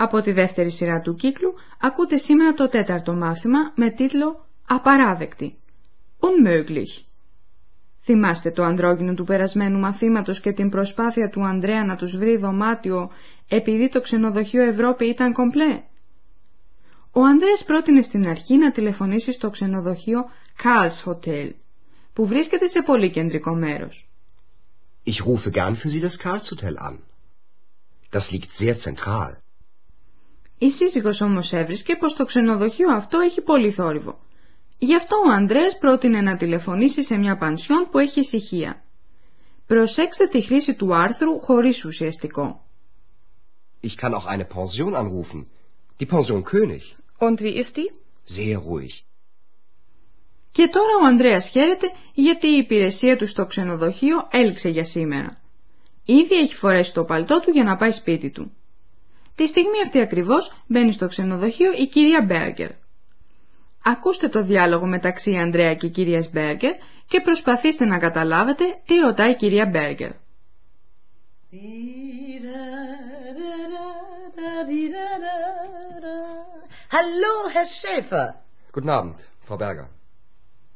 Από τη δεύτερη σειρά του κύκλου ακούτε σήμερα το τέταρτο μάθημα με τίτλο «Απαράδεκτη». Unmöglich. Θυμάστε το ανδρόγυνο του περασμένου μαθήματος και την προσπάθεια του Ανδρέα να τους βρει δωμάτιο επειδή το ξενοδοχείο Ευρώπη ήταν κομπλέ. Ο Ανδρέας πρότεινε στην αρχή να τηλεφωνήσει στο ξενοδοχείο Karls Hotel, που βρίσκεται σε πολύ κεντρικό μέρος. Ich rufe gern für Sie das Karlshotel an. Das liegt sehr zentral. Η σύζυγος όμως έβρισκε πως το ξενοδοχείο αυτό έχει πολύ θόρυβο. Γι' αυτό ο Ανδρέας πρότεινε να τηλεφωνήσει σε μια πανσιόν που έχει ησυχία. Προσέξτε τη χρήση του άρθρου χωρίς ουσιαστικό. Ich kann auch eine Pension anrufen. Die Pension König. Und wie ist die? Sehr ruhig. Και τώρα ο Ανδρέας χαίρεται γιατί η υπηρεσία του στο ξενοδοχείο έλξε για σήμερα. Ήδη έχει φορέσει το παλτό του για να πάει σπίτι του. Τη στιγμή αυτή ακριβώς μπαίνει στο ξενοδοχείο η κυρία Μπέργκερ. Ακούστε το διάλογο μεταξύ Ανδρέα και κυρίας Μπέργκερ και προσπαθήστε να καταλάβετε τι ρωτάει η κυρία Μπέργκερ. Hallo, Herr Schäfer. Guten Abend, Frau Berger.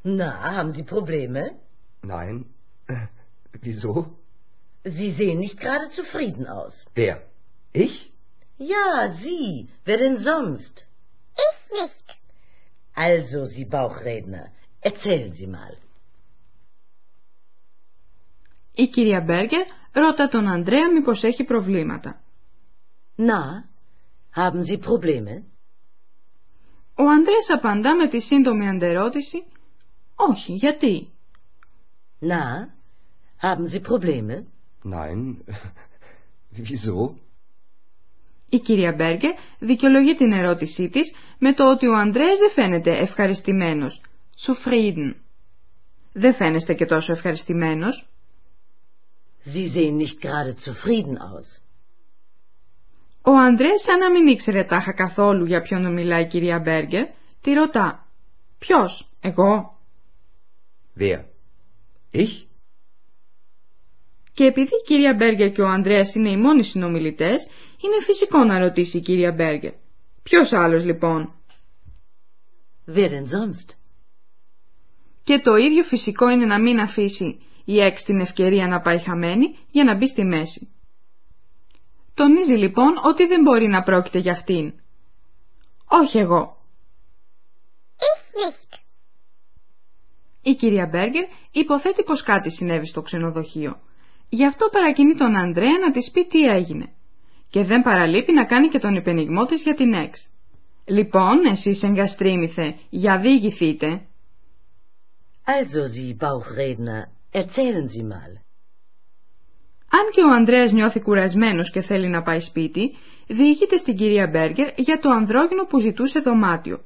Na, haben Sie Probleme? Nein. Äh, wieso? Sie sehen nicht gerade zufrieden aus. Wer? Ich? Ja, Sie. Wer denn sonst? Ich nicht. Also, Sie Bauchredner, erzählen Sie mal. Η κυρία Μπέργκερ ρώτα τον Ανδρέα μήπως έχει προβλήματα. Na, haben Sie Probleme? Ο Ανδρέας απαντά με τη σύντομη αντερώτηση «Όχι, γιατί» Na, haben Sie Probleme? Nein. wieso? Η κυρία Μπέργκερ δικαιολογεί την ερώτησή της με το ότι ο Ανδρέας δεν φαίνεται ευχαριστημένος. Zufrieden. Δεν φαίνεστε και τόσο ευχαριστημένος; Sie sehen nicht gerade zufrieden aus. Ο Ανδρέας σαν να μην ήξερε τάχα καθόλου για ποιον μιλάει η κυρία Μπέργκερ, τη ρωτά. Ποιος, εγώ; Wer? Ich? Και επειδή η κυρία Μπέργκερ και ο Ανδρέας είναι οι μόνοι συνομιλητές, είναι φυσικό να ρωτήσει η κυρία Μπέργκερ. Ποιος άλλος λοιπόν; Wer denn sonst? Και το ίδιο φυσικό είναι να μην αφήσει η έξ την ευκαιρία να πάει χαμένη για να μπει στη μέση. Τονίζει λοιπόν ότι δεν μπορεί να πρόκειται για αυτήν. Όχι εγώ. Ich nicht. Η κυρία Μπέργκερ υποθέτει πως κάτι συνέβη στο ξενοδοχείο. Γι' αυτό παρακινεί τον Ανδρέα να της πει τι έγινε. Και δεν παραλείπει να κάνει και τον υπενιγμό της για την έξ. Λοιπόν, εσείς εγκαστρίμηθε, για διηγηθείτε. Also, Sie Bauchredner, erzählen Sie mal. Αν και ο Ανδρέας νιώθει κουρασμένος και θέλει να πάει σπίτι, διηγείται στην κυρία Μπέργκερ για το ανδρόγυνο που ζητούσε δωμάτιο.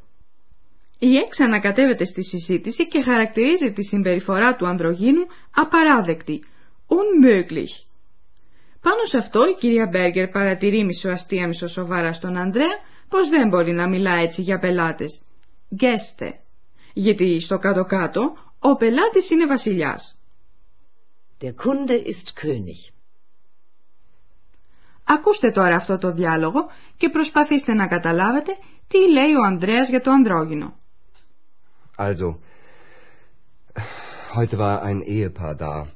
Η Έξ ανακατεύεται στη συζήτηση και χαρακτηρίζει τη συμπεριφορά του ανδρογίνου απαράδεκτη, unmöglich. Πάνω σε αυτό η κυρία Μπέργκερ παρατηρεί μισοαστία μισοσοβαρά στον Ανδρέα πως δεν μπορεί να μιλά έτσι για πελάτες. Γκέστε. Γιατί στο κάτω-κάτω ο πελάτης είναι βασιλιάς. Der Kunde ist König. Ακούστε τώρα αυτό το διάλογο και προσπαθήστε να καταλάβετε τι λέει ο Ανδρέας για το ανδρόγυνο. Also, heute war ein Ehepaar da.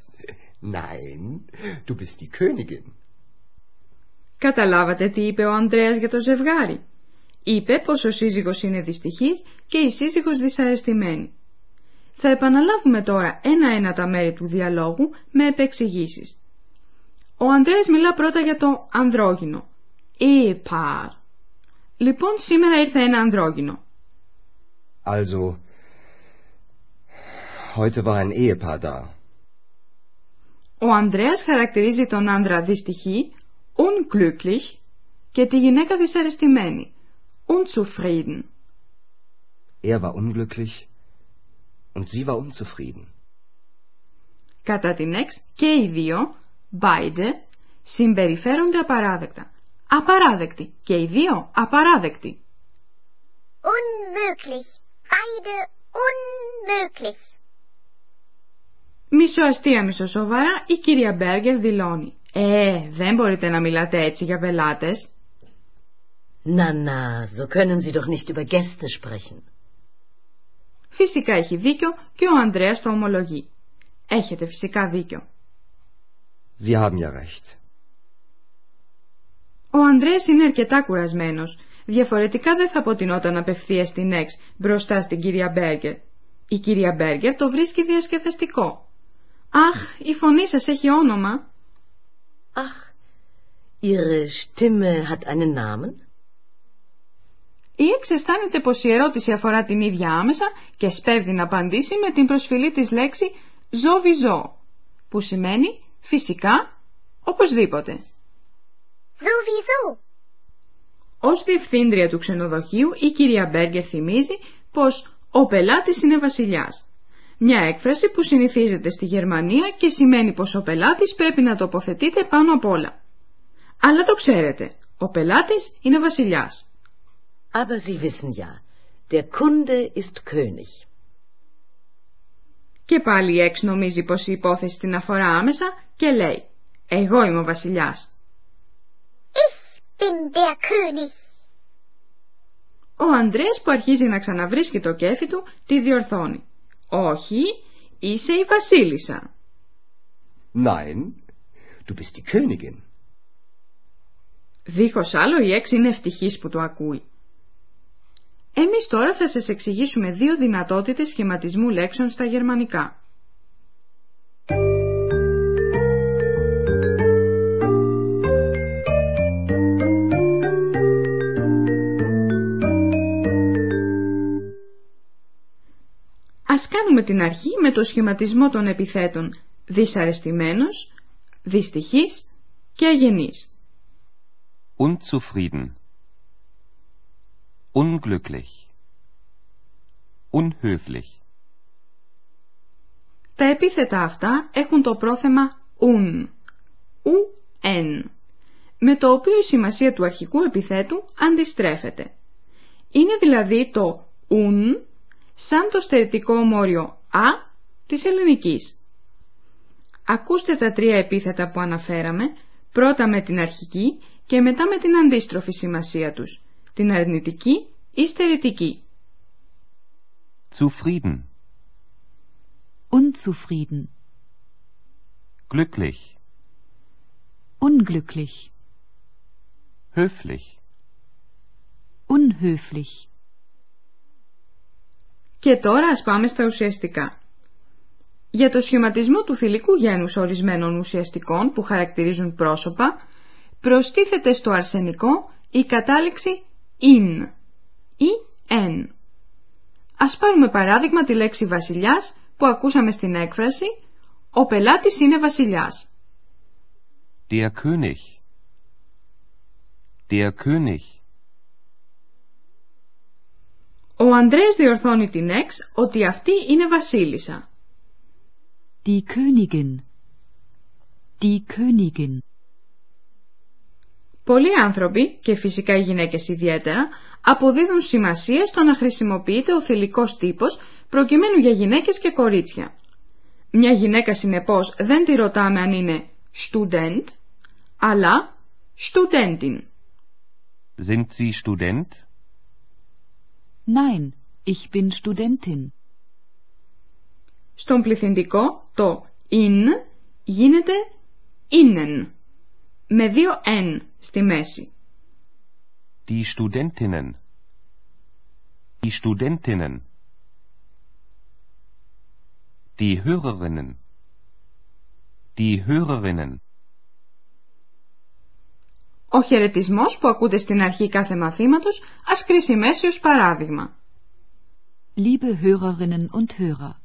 Nein, du bist die Königin. Καταλάβατε τι είπε ο Ανδρέας για το ζευγάρι. Είπε πως ο σύζυγος είναι δυστυχής και η σύζυγος δυσαρεστημένη. Θα επαναλάβουμε τώρα ένα-ένα τα μέρη του διαλόγου με επεξηγήσεις. Ο Ανδρέας μιλά πρώτα για το ανδρόγυνο. Ehepaar. Λοιπόν, σήμερα ήρθε ένα ανδρόγυνο. Also, heute war ein Ehepaar da. Ο Ανδρέας χαρακτηρίζει τον άντρα δυστυχή, unglücklich, και τη γυναίκα δυσαρεστημένη, unzufrieden. Er war unglücklich und sie war unzufrieden. Κατά την εξ και οι δύο, beide, συμπεριφέρονται απαράδεκτα. Απαράδεκτη και οι δύο απαράδεκτη. Unmöglich. Beide unmöglich. Μισοαστία μισοσοβαρά η κυρία Μπέργκερ δηλώνει «Ε, δεν μπορείτε να μιλάτε έτσι για πελάτες». Na, na, so können Sie doch nicht über Gäste sprechen. Φυσικά έχει δίκιο και ο Ανδρέας το ομολογεί. Έχετε φυσικά δίκιο. Sie haben ja recht. Ο Ανδρέας είναι αρκετά κουρασμένος. Διαφορετικά δεν θα αποτινόταν απευθεία στην Εξ μπροστά στην κυρία Μπέργκερ. Η κυρία Μπέργκερ το βρίσκει διασκεδαστικό. Αχ, η φωνή σας έχει όνομα. Ach, Ihre Stimme hat einen Namen? Η Εξ αισθάνεται πως η ερώτηση αφορά την ίδια άμεσα και σπέβδει να απαντήσει με την προσφυλή της λέξη «ζοβιζό», που σημαίνει φυσικά οπωσδήποτε. Sowieso. Ως διευθύντρια του ξενοδοχείου η κυρία Μπέργκερ θυμίζει πως ο πελάτης είναι βασιλιάς. Μια έκφραση που συνηθίζεται στη Γερμανία και σημαίνει πως ο πελάτης πρέπει να τοποθετείται πάνω απ' όλα. Αλλά το ξέρετε, ο πελάτης είναι βασιλιάς. Aber Sie wissen ja, der Kunde ist König. Και πάλι η Εξ νομίζει πως η υπόθεση την αφορά άμεσα και λέει «Εγώ είμαι ο βασιλιάς». Ich bin der König. Ο Ανδρέας που αρχίζει να ξαναβρίσκει το κέφι του, τη διορθώνει. «Όχι, είσαι η βασίλισσα». Nein, du bist die Königin. Δίχως άλλο η Εξ είναι ευτυχής που το ακούει. Εμείς τώρα θα σας εξηγήσουμε δύο δυνατότητες σχηματισμού λέξεων στα γερμανικά. Ας κάνουμε την αρχή με το σχηματισμό των επιθέτων δυσαρεστημένος, δυστυχής και αγενής. Unzufrieden. Unglücklich. Unhöflich. Τα επίθετα αυτά έχουν το πρόθεμα un, u, en, με το οποίο η σημασία του αρχικού επιθέτου αντιστρέφεται. Είναι δηλαδή το un σαν το στερετικό μόριο α της ελληνικής. Ακούστε τα τρία επίθετα που αναφέραμε, πρώτα με την αρχική και μετά με την αντίστροφη σημασία τους, την αρνητική ή στερετική. Zufrieden. Unzufrieden. Glücklich. Unglücklich. Höflich. Unhöflich. Και τώρα ας πάμε στα ουσιαστικά. Για το σχηματισμό του θηλυκού γένους ορισμένων ουσιαστικών που χαρακτηρίζουν πρόσωπα, προστίθεται στο αρσενικό η κατάληξη in ή en. Ας πάρουμε παράδειγμα τη λέξη βασιλιάς που ακούσαμε στην έκφραση «Ο πελάτης είναι βασιλιάς». Der König. Der König. Ο Ανδρέας διορθώνει την εξ ότι αυτή είναι βασίλισσα. Die Königin. Die Königin. Πολλοί άνθρωποι, και φυσικά οι γυναίκες ιδιαίτερα, αποδίδουν σημασία στο να χρησιμοποιείται ο θηλυκός τύπος προκειμένου για γυναίκες και κορίτσια. Μια γυναίκα συνεπώς δεν τη ρωτάμε αν είναι student, αλλά studentin. Sind Sie Student? Nein, ich bin Studentin. Στον πληθυντικό το in γίνεται innen, με δύο n στη μέση. Die Studentinnen. Die Studentinnen. Die Hörerinnen. Die Hörerinnen. Ο χαιρετισμός που ακούτε στην αρχή κάθε μαθήματος ας χρησιμεύσει ως παράδειγμα. Liebe Hörerinnen und Hörer.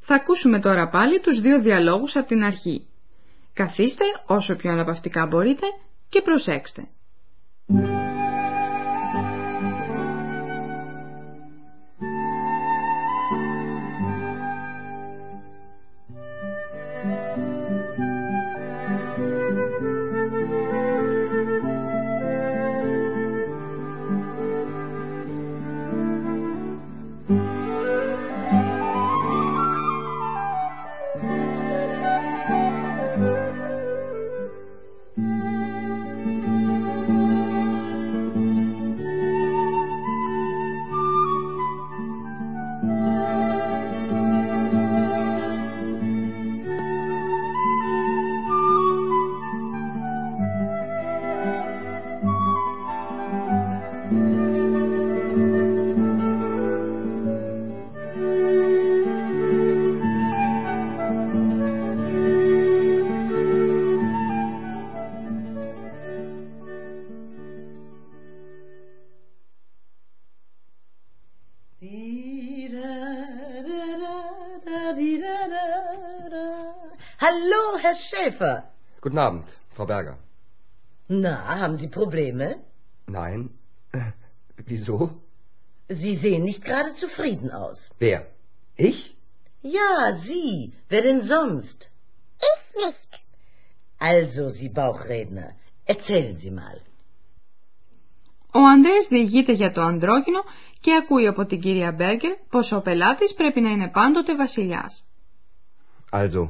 Θα ακούσουμε τώρα πάλι τους δύο διαλόγους από την αρχή. Καθίστε όσο πιο αναπαυτικά μπορείτε και προσέξτε. Hallo, Herr Schäfer. Guten Abend, Frau Berger. Na, haben Sie Probleme? Nein. Äh, Wieso? Sie sehen nicht gerade zufrieden aus. Wer? Ich? Ja, Sie. Wer denn sonst? Ich nicht. Also, Sie Bauchredner, erzählen Sie mal. Ο Ανδρέας διηγείται για το ανδρόγυνο και ακούει από την κυρία Μπέργκερ πως ο πελάτης πρέπει να είναι πάντοτε βασιλιάς. Also,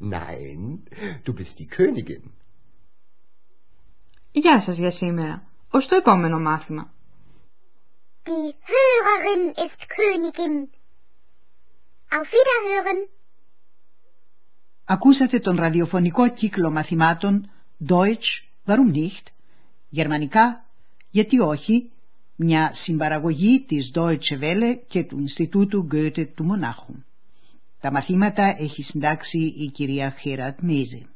Nein, du bist die Königin. Γεια σας για σήμερα. Ως το επόμενο μάθημα. Die Hörerin ist Königin. Auf Wiederhören. Ακούσατε τον ραδιοφωνικό κύκλο μαθημάτων Deutsch, warum nicht, γερμανικά, γιατί όχι, μια συμπαραγωγή της Deutsche Welle και του Ινστιτούτου Goethe του Μονάχου. Τα μαθήματα έχει συντάξει η κυρία Χέρατ Μέζε.